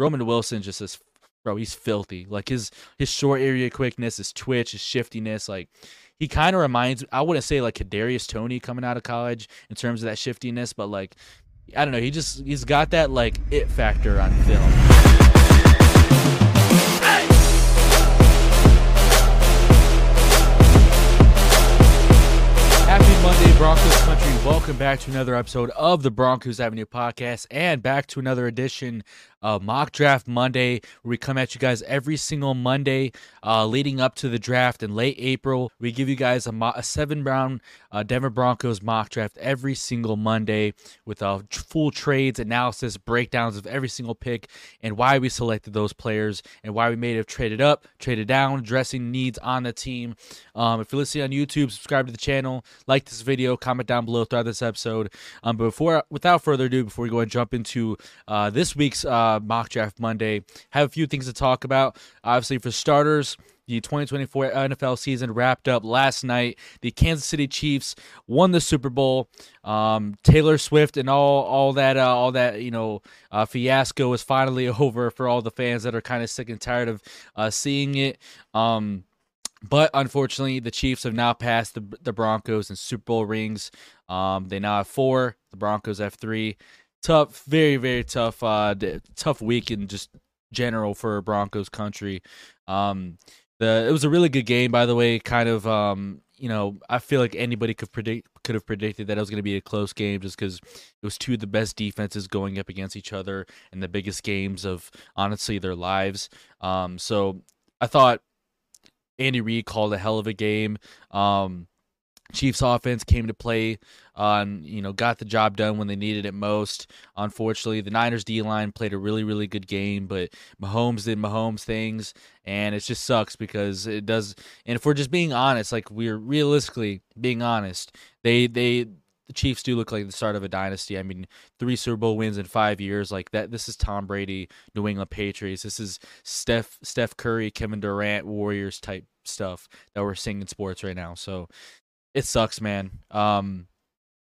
Roman Wilson just is bro, he's filthy. Like his his short area quickness, his twitch, his shiftiness, like he kind of reminds I wouldn't say like Kadarius Toney coming out of college in terms of that shiftiness, but like I don't know, he just he's got that like it factor on film. Happy Monday, Broncos country. Welcome back to another episode of the Broncos Avenue podcast and back to another edition of Mock Draft Monday, where we come at you guys every single Monday uh, leading up to the draft in late April. We give you guys a, mo- a seven round uh, Denver Broncos mock draft every single Monday with uh, full trades, analysis, breakdowns of every single pick and why we selected those players and why we may have traded up, traded down, addressing needs on the team. Um, if you're listening on YouTube, subscribe to the channel, like this video, comment down below throughout this episode. Um, but before, without further ado, before we go and jump into uh, this week's uh, mock draft Monday, have a few things to talk about. Obviously, for starters, the 2024 NFL season wrapped up last night. The Kansas City Chiefs won the Super Bowl. Um, Taylor Swift and all all that uh, all that you know uh, fiasco is finally over for all the fans that are kind of sick and tired of uh, seeing it. Um, but unfortunately, the Chiefs have now passed the, the Broncos in Super Bowl rings. Um, they now have four. The Broncos have three. Tough, very, very tough, uh, tough week in just general for Broncos country. Um, the it was a really good game, by the way. Kind of, um, you know, I feel like anybody could predict could have predicted that it was going to be a close game just because it was two of the best defenses going up against each other in the biggest games of honestly their lives. Um, so I thought Andy Reid called a hell of a game. Um, Chiefs offense came to play on, you know, got the job done when they needed it most. Unfortunately, the Niners D line played a really, really good game, but Mahomes did Mahomes things, and it just sucks because it does. And if we're just being honest, like we're realistically being honest, they they the Chiefs do look like the start of a dynasty. I mean, three Super Bowl wins in five years, like that. This is Tom Brady, New England Patriots. This is Steph Steph Curry, Kevin Durant, Warriors type stuff that we're seeing in sports right now. So it sucks, man. Um,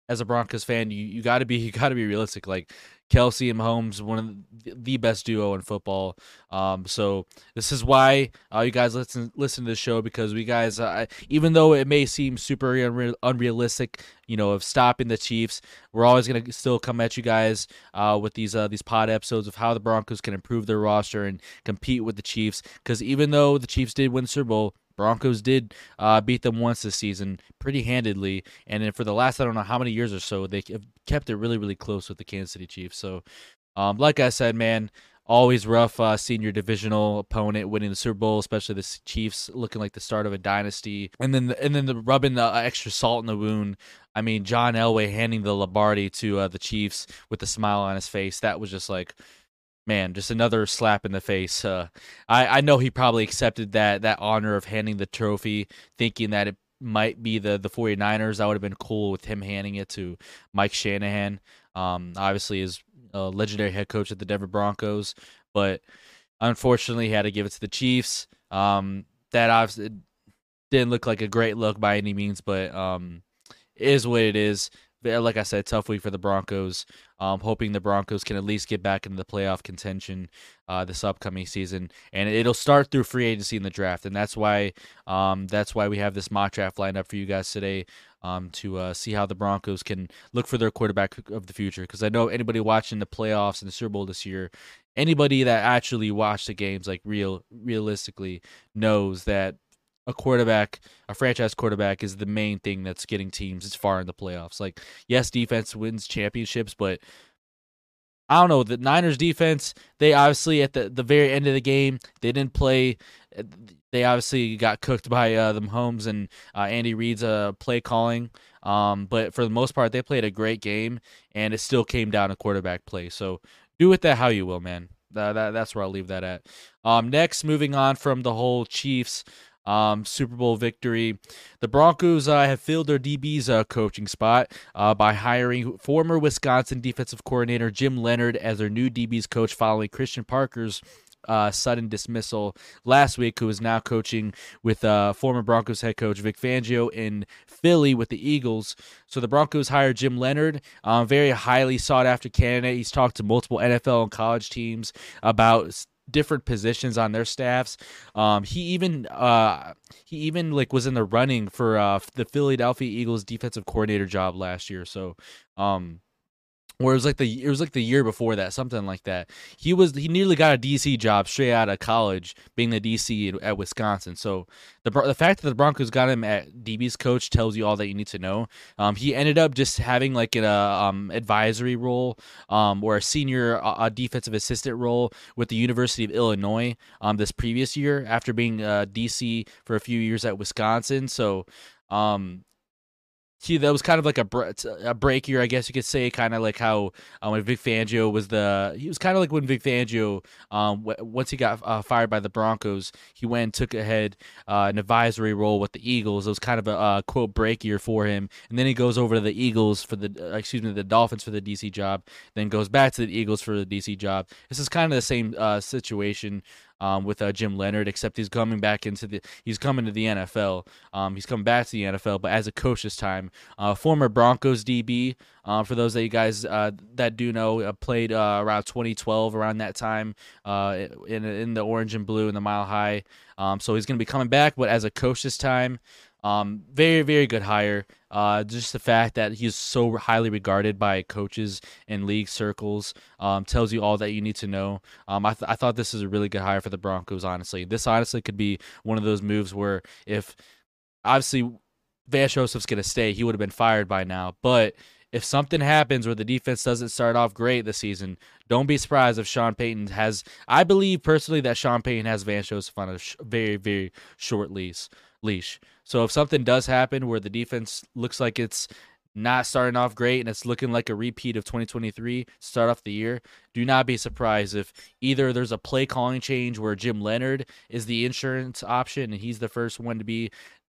as a Broncos fan, you, you got to be you got to be realistic. Like Kelce and Mahomes, one of the, best duo in football. Um, so this is why uh, you guys listen listen to the show because we guys, uh, even though it may seem super unre- unrealistic, you know, of stopping the Chiefs, we're always gonna still come at you guys uh, with these uh, these pod episodes of how the Broncos can improve their roster and compete with the Chiefs. Because even though the Chiefs did win the Super Bowl, Broncos did uh, beat them once this season, pretty handedly, and then for the last I don't know how many years or so, they kept it really, really close with the Kansas City Chiefs. So, um, like I said, man, always rough uh, seeing your divisional opponent winning the Super Bowl, especially the Chiefs looking like the start of a dynasty, and then and then the rubbing the extra salt in the wound. I mean, John Elway handing the Lombardi to uh, the Chiefs with a smile on his face. That was just like man, just another slap in the face. Uh, I I know he probably accepted that that honor of handing the trophy, thinking that it might be the the 49ers. I would have been cool with him handing it to Mike Shanahan. Um, obviously, is a legendary head coach at the Denver Broncos, but unfortunately, he had to give it to the Chiefs. Um, that obviously didn't look like a great look by any means, but um, is what it is like I said, tough week for the Broncos. Um, hoping the Broncos can at least get back into the playoff contention uh, this upcoming season, and it'll start through free agency in the draft, and that's why um, that's why we have this mock draft lined up for you guys today um, to uh, see how the Broncos can look for their quarterback of the future. Because I know anybody watching the playoffs and the Super Bowl this year, anybody that actually watched the games like real realistically knows that a quarterback, a franchise quarterback, is the main thing that's getting teams as far in the playoffs. Like, yes, defense wins championships, but I don't know. The Niners defense, they obviously at the, the very end of the game, they didn't play. They obviously got cooked by uh, the Mahomes and uh, Andy Reid's uh, play calling. Um, but for the most part, they played a great game, and it still came down to quarterback play. So do with that how you will, man. That, that, that's where I'll leave that at. Um, next, moving on from the whole Chiefs um, Super Bowl victory. The Broncos uh, have filled their DB's uh, coaching spot uh, by hiring former Wisconsin defensive coordinator Jim Leonhard as their new DB's coach following Christian Parker's uh, sudden dismissal last week, who is now coaching with uh, former Broncos head coach Vic Fangio in Philly with the Eagles. So the Broncos hired Jim Leonhard, um, very highly sought after candidate. He's talked to multiple NFL and college teams about different positions on their staffs. Um, he even uh, he even like was in the running for uh, the Philadelphia Eagles defensive coordinator job last year. So um, or it was like the it was like the year before that, something like that. He was he nearly got a DC job straight out of college, being the DC at, Wisconsin. So the the fact that the Broncos got him at DB's coach tells you all that you need to know. Um, he ended up just having like a um, advisory role, um, or a senior uh, defensive assistant role with the University of Illinois, um, this previous year after being uh, DC for a few years at Wisconsin. So, um, he that was kind of like a a break year, I guess you could say, kind of like how uh, when Vic Fangio was the he was kind of like when Vic Fangio um w- once he got uh, fired by the Broncos, he went and took ahead uh, an advisory role with the Eagles. It was kind of a uh, quote break year for him, and then he goes over to the Eagles for the uh, excuse me the Dolphins for the DC job, then goes back to the Eagles for the DC job. This is kind of the same uh, situation um, with uh, Jim Leonhard, except he's coming back into the he's coming to the NFL. Um, he's coming back to the NFL, but as a coach this time. Uh, former Broncos DB. Uh, for those of you guys uh, that do know, uh, played uh, around 2012, around that time, in in the orange and blue in the Mile High. Um, so he's going to be coming back, but as a coach this time. Um, very, very good hire. Uh, just the fact that he's so highly regarded by coaches and league circles um, tells you all that you need to know. Um, I, th- I thought this is a really good hire for the Broncos, honestly. This honestly could be one of those moves where if obviously Vance Joseph's going to stay, he would have been fired by now. But if something happens where the defense doesn't start off great this season, don't be surprised if Sean Payton has. I believe personally that Sean Payton has Vance Joseph on a sh- very, very short leash. Leash. So if something does happen where the defense looks like it's not starting off great and it's looking like a repeat of 2023 start off the year do not be surprised if either there's a play calling change where Jim Leonhard is the insurance option and he's the first one to be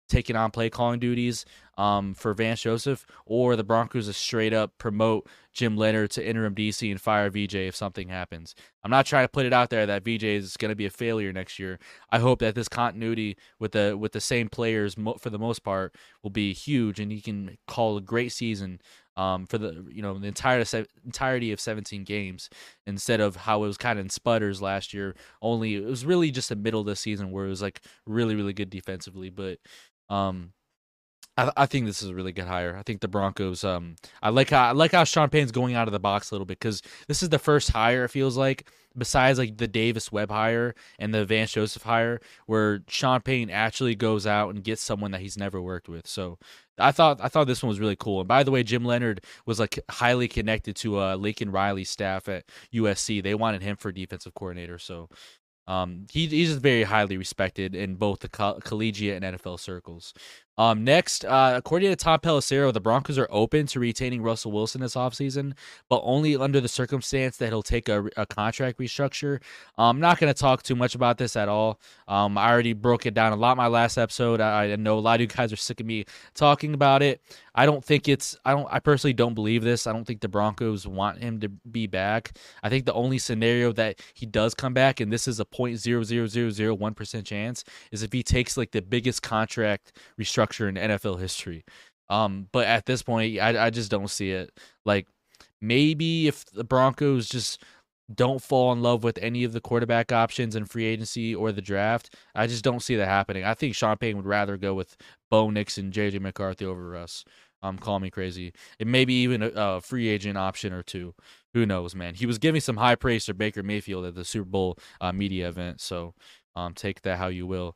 taking on play calling duties um, for Vance Joseph, or the Broncos just straight up promote Jim Leonhard to interim DC and fire VJ if something happens. I'm not trying to put it out there that VJ is going to be a failure next year. I hope that this continuity with the with the same players mo- for the most part will be huge, and he can call a great season um, for the you know the entire se- entirety of 17 games instead of how it was kind of in sputters last year. Only it was really just the middle of the season where it was like really really good defensively, but um, I, I, think this is a really good hire. I think the Broncos. Um, I like how I like how Sean Payton's going out of the box a little bit because this is the first hire. It feels like besides like the Davis Webb hire and the Vance Joseph hire, where Sean Payton actually goes out and gets someone that he's never worked with. So I thought I thought this one was really cool. And by the way, Jim Leonhard was like highly connected to uh, Lincoln Riley's staff at USC. They wanted him for defensive coordinator. So um, he, he's very highly respected in both the co- collegiate and NFL circles. Um, next, uh, according to Tom Pelissero, the Broncos are open to retaining Russell Wilson this offseason, but only under the circumstance that he'll take a, a contract restructure. I'm not going to talk too much about this at all. Um, I already broke it down a lot my last episode. I, I know a lot of you guys are sick of me talking about it. I don't think it's I don't I personally don't believe this. I don't think the Broncos want him to be back. I think the only scenario that he does come back, and this is a point zero zero zero zero one percent chance, is if he takes like the biggest contract restructure in NFL history. Um, but at this point, I I just don't see it. Like maybe if the Broncos just don't fall in love with any of the quarterback options in free agency or the draft. I just don't see that happening. I think Sean Payton would rather go with Bo Nix and JJ McCarthy over Russ. Um, call me crazy. It may be even a, a, free agent option or two. Who knows, man? He was giving some high praise to Baker Mayfield at the Super Bowl uh, media event. So, um, take that how you will.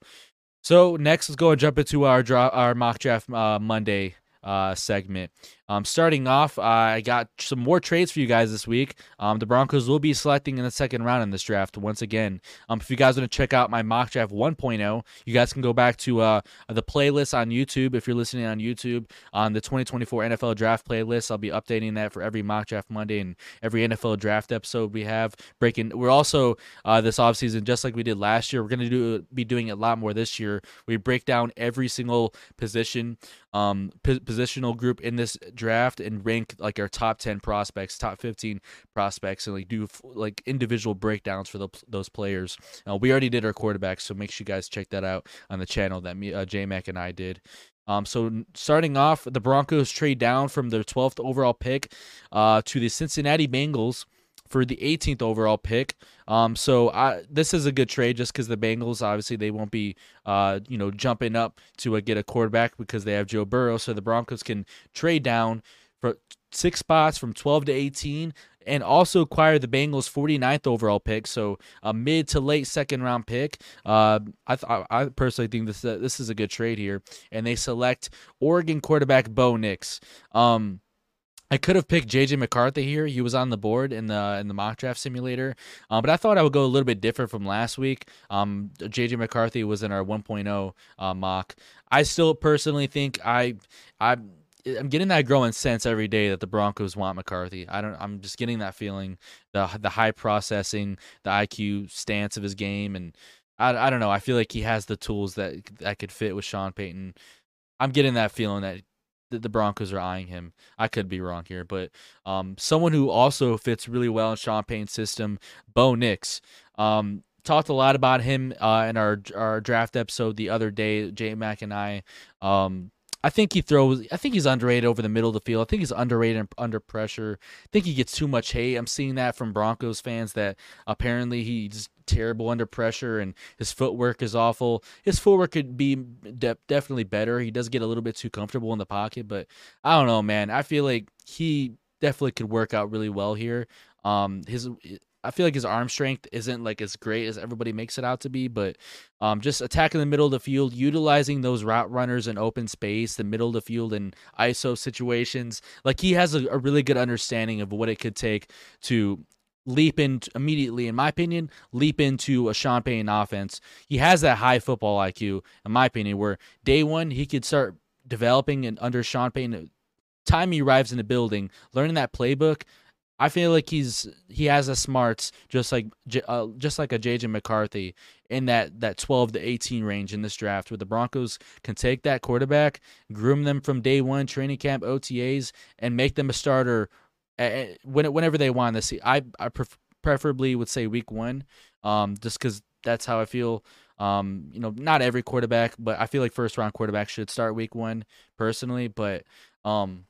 So next, let's go and jump into our draw, our mock draft uh, Monday uh, segment. Um, starting off, uh, I got some more trades for you guys this week. Um, the Broncos will be selecting in the second round in this draft once again. Um, if you guys want to check out my mock draft 1.0, you guys can go back to uh, the playlist on YouTube. If you're listening on YouTube, on the 2024 NFL Draft playlist, I'll be updating that for every mock draft Monday and every NFL Draft episode we have. Breaking, we're also uh, this offseason, just like we did last year. We're going to do be doing a lot more this year. We break down every single position, um, p- positional group in this draft and rank like our top 10 prospects, top 15 prospects, and like do like individual breakdowns for the, those players. Uh, we already did our quarterbacks, so make sure you guys check that out on the channel that me, uh, J Mac and I did. Um, so starting off, the Broncos trade down from their 12th overall pick uh, to the Cincinnati Bengals for the 18th overall pick. Um, so I, this is a good trade just because the Bengals obviously they won't be uh, you know jumping up to uh, get a quarterback because they have Joe Burrow. So the Broncos can trade down for six spots from 12 to 18 and also acquire the Bengals 49th overall pick, so a mid to late second round pick. Uh, I th- I personally think this uh, this is a good trade here, and they select Oregon quarterback Bo Nix. Um, I could have picked JJ McCarthy here. He was on the board in the in the mock draft simulator, um, but I thought I would go a little bit different from last week. Um, JJ McCarthy was in our 1.0 uh, mock. I still personally think I I I'm getting that growing sense every day that the Broncos want McCarthy. I don't. I'm just getting that feeling the the high processing, the IQ stance of his game, and I, I don't know. I feel like he has the tools that that could fit with Sean Payton. I'm getting that feeling that the Broncos are eyeing him. I could be wrong here, but um, someone who also fits really well in Sean Payton's system, Bo Nix. Um, talked a lot about him uh, in our our draft episode the other day. J Mac and I. Um, I think he throws. I think he's underrated over the middle of the field. I think he's underrated under pressure. I think he gets too much hate. I'm seeing that from Broncos fans that apparently he's terrible under pressure and his footwork is awful. His footwork could be de- definitely better. He does get a little bit too comfortable in the pocket, but I don't know, man. I feel like he definitely could work out really well here. Um, his I feel like his arm strength isn't like as great as everybody makes it out to be, but um, just attacking the middle of the field, utilizing those route runners in open space, the middle of the field in ISO situations, like he has a, a really good understanding of what it could take to leap in immediately, in my opinion, leap into a Payton offense. He has that high football IQ, in my opinion, where day one he could start developing and under Sean Payton. Time he arrives in the building, learning that playbook, I feel like he's he has a smarts just like uh, just like a JJ McCarthy in that that 12 to 18 range in this draft, where the Broncos can take that quarterback, groom them from day one, training camp, OTAs, and make them a starter whenever they want to see. I I pref- preferably would say week one, um, just because that's how I feel. Um, you know, not every quarterback, but I feel like first round quarterback should start week one personally. But um,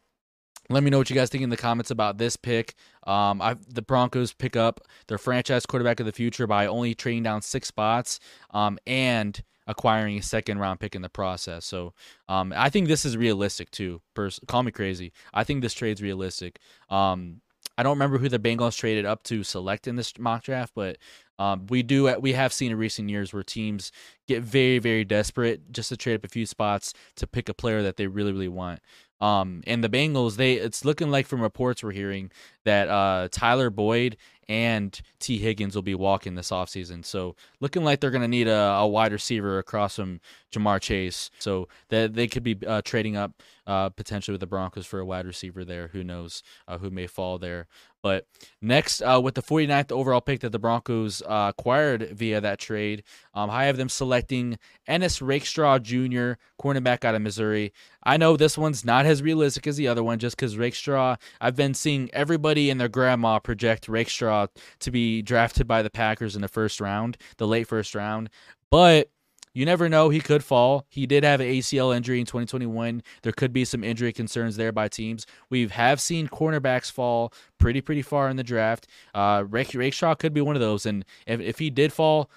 let me know what you guys think in the comments about this pick. Um, I, the Broncos pick up their franchise quarterback of the future by only trading down six spots um, and acquiring a second round pick in the process. So um, I think this is realistic too. Pers- call me crazy. I think this trade's realistic. Um, I don't remember who the Bengals traded up to select in this mock draft, but um, we do we have seen in recent years where teams get very very desperate just to trade up a few spots to pick a player that they really really want. Um, and the Bengals, they it's looking like from reports we're hearing that uh, Tyler Boyd and Tee Higgins will be walking this offseason. So looking like they're going to need a, a, wide receiver across from Ja'Marr Chase. So that they could be uh, trading up uh, potentially with the Broncos for a wide receiver there. Who knows uh, who may fall there. But next, uh, with the 49th overall pick that the Broncos uh, acquired via that trade, um, I have them selecting Ennis Rakestraw Jr., cornerback out of Missouri. I know this one's not as realistic as the other one just because Rakestraw, I've been seeing everybody and their grandma project Rakestraw to be drafted by the Packers in the first round, the late first round. But you never know. He could fall. He did have an ACL injury in 2021. There could be some injury concerns there by teams. We have seen cornerbacks fall pretty, pretty far in the draft. Uh, Rake, Rakestraw could be one of those. And if, if he did fall,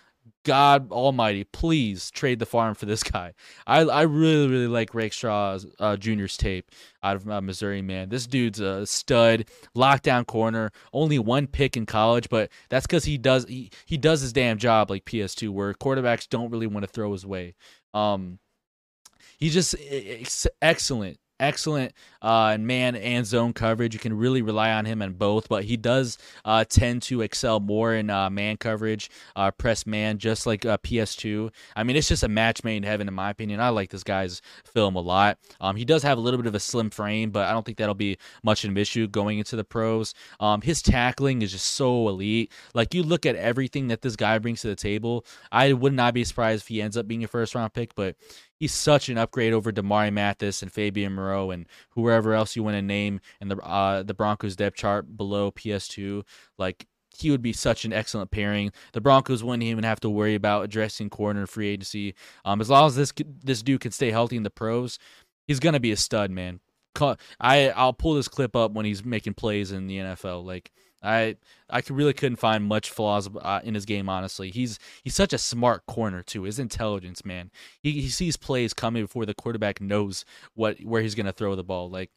God Almighty, please trade the farm for this guy. I I really really like Rakestraw uh, Junior's tape out of uh, Missouri. Man, this dude's a stud, lockdown corner. Only one pick in college, but that's because he does he, he does his damn job like PS2, where quarterbacks don't really want to throw his way. Um, he's just excellent excellent uh, man and zone coverage. You can really rely on him in both, but he does uh, tend to excel more in uh, man coverage, uh, press man, just like uh, PS2. I mean, it's just a match made in heaven, in my opinion. I like this guy's film a lot. Um, he does have a little bit of a slim frame, but I don't think that'll be much of an issue going into the pros. Um, his tackling is just so elite. Like, you look at everything that this guy brings to the table, I would not be surprised if he ends up being a first round pick, but he's such an upgrade over Damarri Mathis and Fabian Moreau and whoever else you want to name in the uh, the Broncos depth chart below PS2. Like he would be such an excellent pairing. The Broncos wouldn't even have to worry about addressing corner free agency. Um, as long as this this dude can stay healthy in the pros, he's gonna be a stud, man. I I'll pull this clip up when he's making plays in the NFL. Like I I really couldn't find much flaws uh, in his game. Honestly, he's he's such a smart corner too. His intelligence, man. He he sees plays coming before the quarterback knows what where he's gonna throw the ball. Like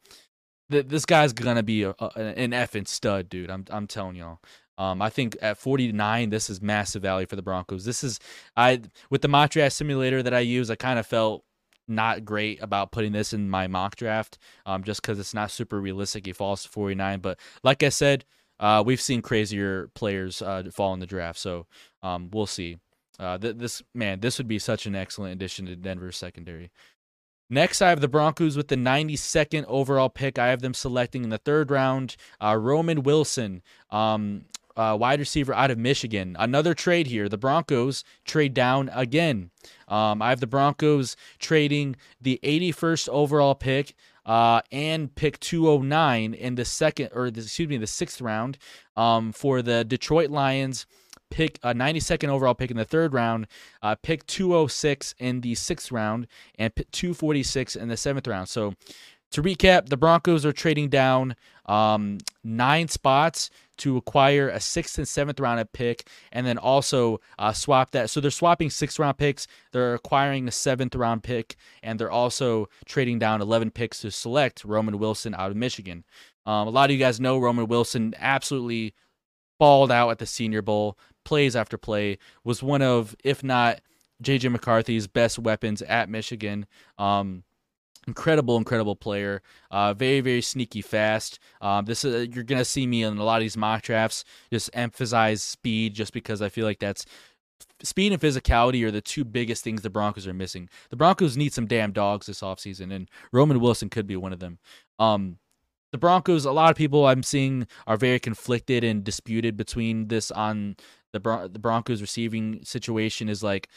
th- this guy's gonna be a, a, an effing stud, dude. I'm I'm telling y'all. Um, I think at 49, this is massive value for the Broncos. This is I with the mock draft simulator that I use. I kind of felt not great about putting this in my mock draft, um, just because it's not super realistic. He falls to 49, but like I said, uh, we've seen crazier players uh, fall in the draft, so um, we'll see. Uh, th- this man, this would be such an excellent addition to Denver's secondary. Next, I have the Broncos with the 92nd overall pick. I have them selecting in the third round uh, Roman Wilson, um, uh, wide receiver out of Michigan. Another trade here. The Broncos trade down again. Um, I have the Broncos trading the 81st overall pick uh, and pick 209 in the second, or the, excuse me, the sixth round um, for the Detroit Lions. Pick a 92nd overall pick in the third round, uh, pick 206 in the sixth round, and pick 246 in the seventh round. So, to recap, the Broncos are trading down um, nine spots to acquire a sixth and seventh round pick, and then also uh, swap that. So they're swapping sixth round picks, they're acquiring a seventh round pick, and they're also trading down 11 picks to select Roman Wilson out of Michigan. Um, a lot of you guys know Roman Wilson absolutely balled out at the Senior Bowl, plays after play, was one of, if not JJ McCarthy's best weapons at Michigan. Um, incredible incredible player. Uh, very very sneaky fast. Um, this is you're gonna see me in a lot of these mock drafts just emphasize speed just because i feel like that's speed and physicality are the two biggest things the broncos are missing. The broncos need some damn dogs this offseason and roman wilson could be one of them. Um, the broncos a lot of people i'm seeing are very conflicted and disputed between this on the, Bron- the broncos receiving situation is like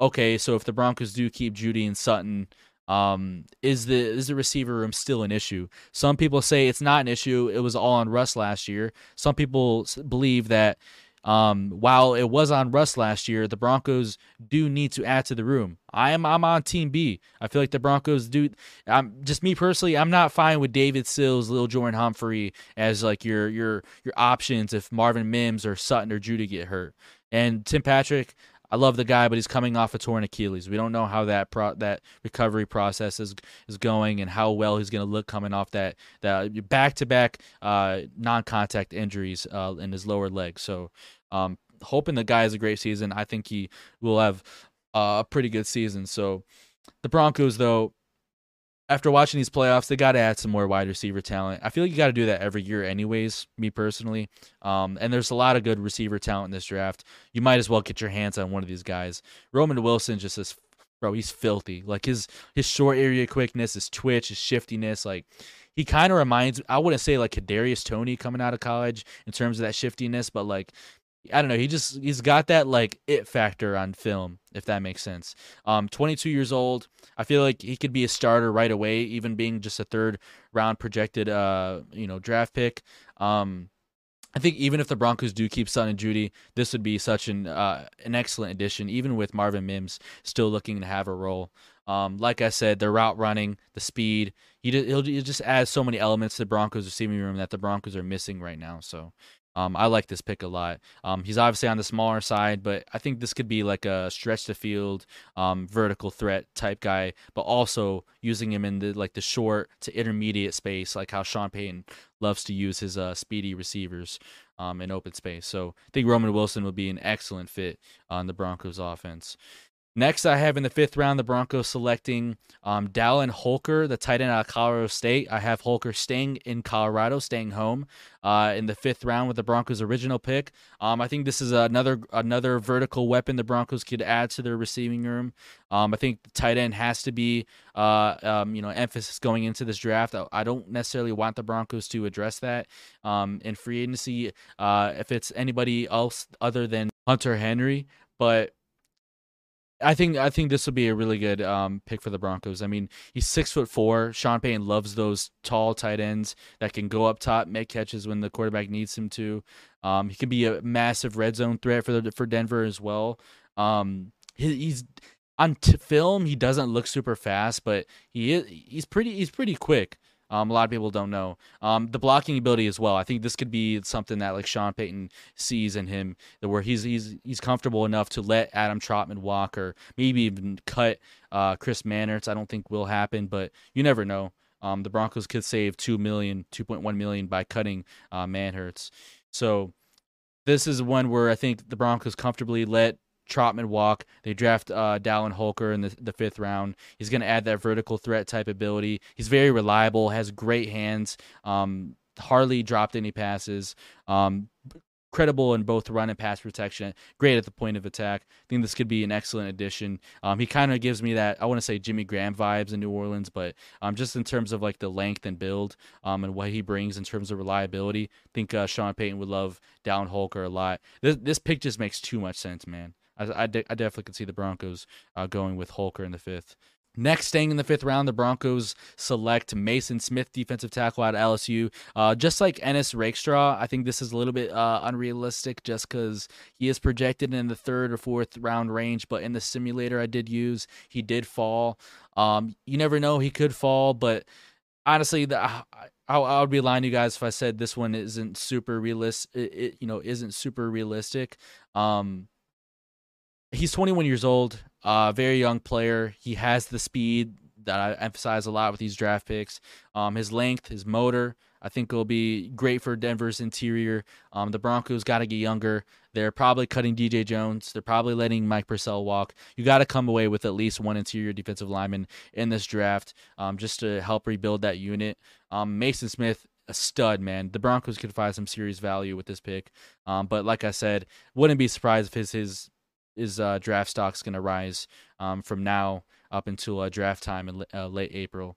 okay so if the broncos do keep Jeudy and sutton um, is the is the receiver room still an issue? Some people say it's not an issue. It was all on Russ last year. Some people believe that um, while it was on Russ last year, the Broncos do need to add to the room. I am I'm on Team B. I feel like the Broncos do. I'm just me personally. I'm not fine with David Sills, Lil'Jordan Humphrey as like your your your options if Marvin Mims or Sutton or Jeudy get hurt. And Tim Patrick, I love the guy, but he's coming off a torn Achilles. We don't know how that pro- that recovery process is is going and how well he's going to look coming off that that back to back non contact injuries uh, in his lower leg. So, um, hoping the guy has a great season. I think he will have uh, a pretty good season. So, the Broncos though after watching these playoffs, they got to add some more wide receiver talent. I feel like you got to do that every year, anyways. Me personally, um, and there's a lot of good receiver talent in this draft. You might as well get your hands on one of these guys. Roman Wilson just is, bro. He's filthy. Like his his short area quickness, his twitch, his shiftiness. Like he kind of reminds. I wouldn't say like Kadarius Toney coming out of college in terms of that shiftiness, but like I don't know. He just he's got that like it factor on film, if that makes sense. Um, 22 years old. I feel like he could be a starter right away, even being just a third round projected, uh, you know, draft pick. Um, I think even if the Broncos do keep Sutton and Jeudy, this would be such an uh, an excellent addition. Even with Marvin Mims still looking to have a role. Um, like I said, the route running, the speed, he he'll, he'll just add so many elements to the Broncos receiving room that the Broncos are missing right now. So um, I like this pick a lot. Um, he's obviously on the smaller side, but I think this could be like a stretch the field, um, vertical threat type guy, but also using him in the like the short to intermediate space, like how Sean Payton loves to use his uh, speedy receivers um, in open space. So I think Roman Wilson would be an excellent fit on the Broncos offense. Next, I have in the fifth round the Broncos selecting um, Dallin Holker, the tight end out of Colorado State. I have Holker staying in Colorado, staying home uh, in the fifth round with the Broncos' original pick. Um, I think this is another another vertical weapon the Broncos could add to their receiving room. Um, I think tight end has to be uh, um, you know emphasis going into this draft. I, I, don't necessarily want the Broncos to address that um, in free agency uh, if it's anybody else other than Hunter Henry, but I think I think this will be a really good um, pick for the Broncos. I mean, he's six foot four. Sean Payton loves those tall tight ends that can go up top, make catches when the quarterback needs him to. Um, he could be a massive red zone threat for the for Denver as well. Um, he, he's on t- film he doesn't look super fast, but he is he's pretty he's pretty quick. Um, a lot of people don't know um, the blocking ability as well. I think this could be something that like Sean Payton sees in him, where he's he's he's comfortable enough to let Adam Trautman walk or maybe even cut uh, Chris Manhertz. I don't think will happen, but you never know. Um, the Broncos could save two million, two point one million by cutting uh, Manhertz. So this is one where I think the Broncos comfortably let Trautman walk. They draft uh, Dallin Holker in the, the fifth round. He's going to add that vertical threat type ability. He's very reliable, has great hands, um, hardly dropped any passes. Um, credible in both run and pass protection. Great at the point of attack. I think this could be an excellent addition. Um, he kind of gives me that I want to say Jimmy Graham vibes in New Orleans, but um, just in terms of like the length and build um, and what he brings in terms of reliability, I think uh, Sean Payton would love Dallin Holker a lot. This this pick just makes too much sense, man. I, I, de- I definitely could see the Broncos uh, going with Holker in the fifth. Next, staying in the fifth round, the Broncos select Maason Smith, defensive tackle out of LSU. Uh, just like Ennis Rakestraw, I think this is a little bit uh, unrealistic just because he is projected in the third or fourth round range. But in the simulator I did use, he did fall. Um, you never know, he could fall. But honestly, the, I, I would be lying to you guys if I said this one isn't super realistic. You know, isn't super realistic. Um, he's 21 years old, uh, very young player. He has the speed that I emphasize a lot with these draft picks. Um, his length, his motor, I think will be great for Denver's interior. Um, the Broncos got to get younger. They're probably cutting DJ Jones. They're probably letting Mike Purcell walk. You got to come away with at least one interior defensive lineman in this draft um, just to help rebuild that unit. Um, Maason Smith, a stud, man. The Broncos could find some serious value with this pick. Um, but like I said, wouldn't be surprised if his his is uh, draft stock's going to rise um, from now up until uh, draft time in uh, late April.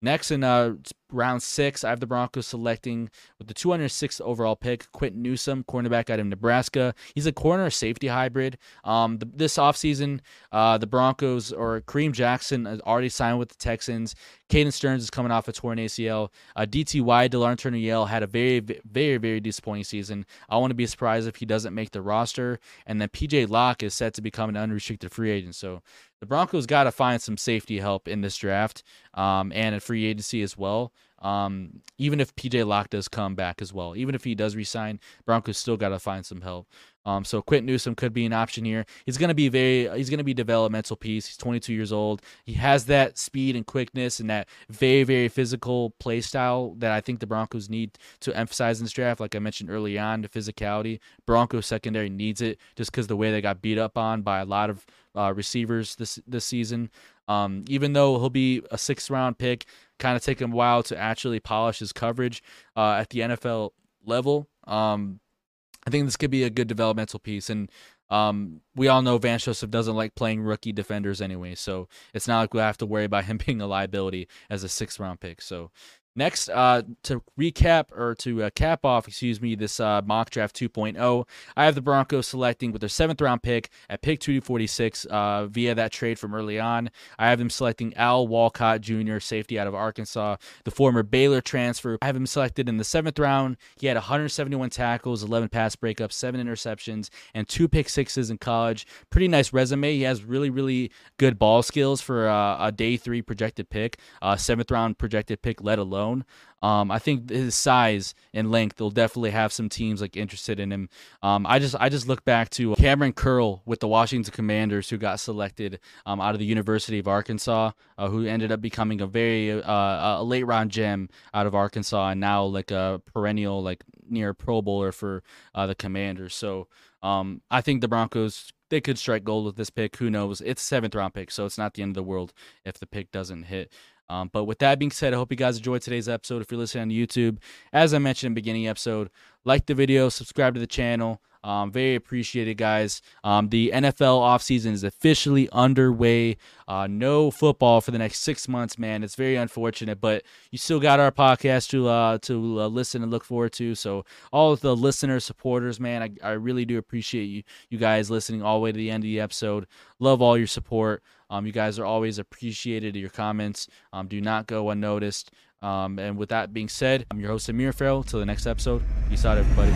Next uh, round six, I have the Broncos selecting with the 206th overall pick, Quinton Newsome, cornerback out of Nebraska. He's a corner safety hybrid. Um, the, this offseason, uh, the Broncos or Kareem Jackson has already signed with the Texans. Caden Sterns is coming off a torn ACL. Uh, DTY, Delarrin Turner Yell, had a very, very, very disappointing season. I want to be surprised if he doesn't make the roster. And then PJ Locke is set to become an unrestricted free agent. So the Broncos got to find some safety help in this draft um, and a free agency as well. Um, even if PJ Locke does come back as well, even if he does resign, Broncos still got to find some help. Um, so Quinton Newsome could be an option here. He's going to be very, he's going to be developmental piece. He's 22 years old. He has that speed and quickness and that very, very physical play style that I think the Broncos need to emphasize in this draft. Like I mentioned early on, the physicality. Broncos secondary needs it just because the way they got beat up on by a lot of uh, receivers this this season. Um, even though he'll be a sixth round pick, kind of take him a while to actually polish his coverage uh, at the NFL level. Um, I think this could be a good developmental piece. And um, we all know Vance Joseph doesn't like playing rookie defenders anyway, so it's not like we have to worry about him being a liability as a sixth round pick. So Next, uh, to recap or to uh, cap off, excuse me, this uh, mock draft 2.0, I have the Broncos selecting with their seventh round pick at pick 246 uh, via that trade from early on. I have them selecting Al Walcott Jr., safety out of Arkansas, the former Baylor transfer. I have him selected in the seventh round. He had 171 tackles, 11 pass breakups, seven interceptions, and two pick sixes in college. Pretty nice resume. He has really, really good ball skills for uh, a day three projected pick, uh, seventh round projected pick, let alone alone. Um, I think his size and length will definitely have some teams like interested in him. Um, I just I just look back to Kamren Curl with the Washington Commanders, who got selected um, out of the University of Arkansas, uh, who ended up becoming a very uh, a late round gem out of Arkansas, and now like a perennial like near Pro Bowler for uh, the Commanders. So um, I think the Broncos they could strike gold with this pick. Who knows? It's seventh round pick, so it's not the end of the world if the pick doesn't hit. Um, but with that being said, I hope you guys enjoyed today's episode. If you're listening on YouTube, as I mentioned in the beginning episode, like the video, subscribe to the channel. Um, very appreciated, guys. Um, the NFL offseason is officially underway. Uh, no football for the next six months, man. It's very unfortunate, but you still got our podcast to uh, to uh, listen and look forward to. So all the listeners, supporters, man, I, I really do appreciate you you guys listening all the way to the end of the episode. Love all your support. Um, you guys are always appreciated. Your comments um, do not go unnoticed. Um, and with that being said, I'm your host Amir Farrell. Till the next episode, peace out, everybody.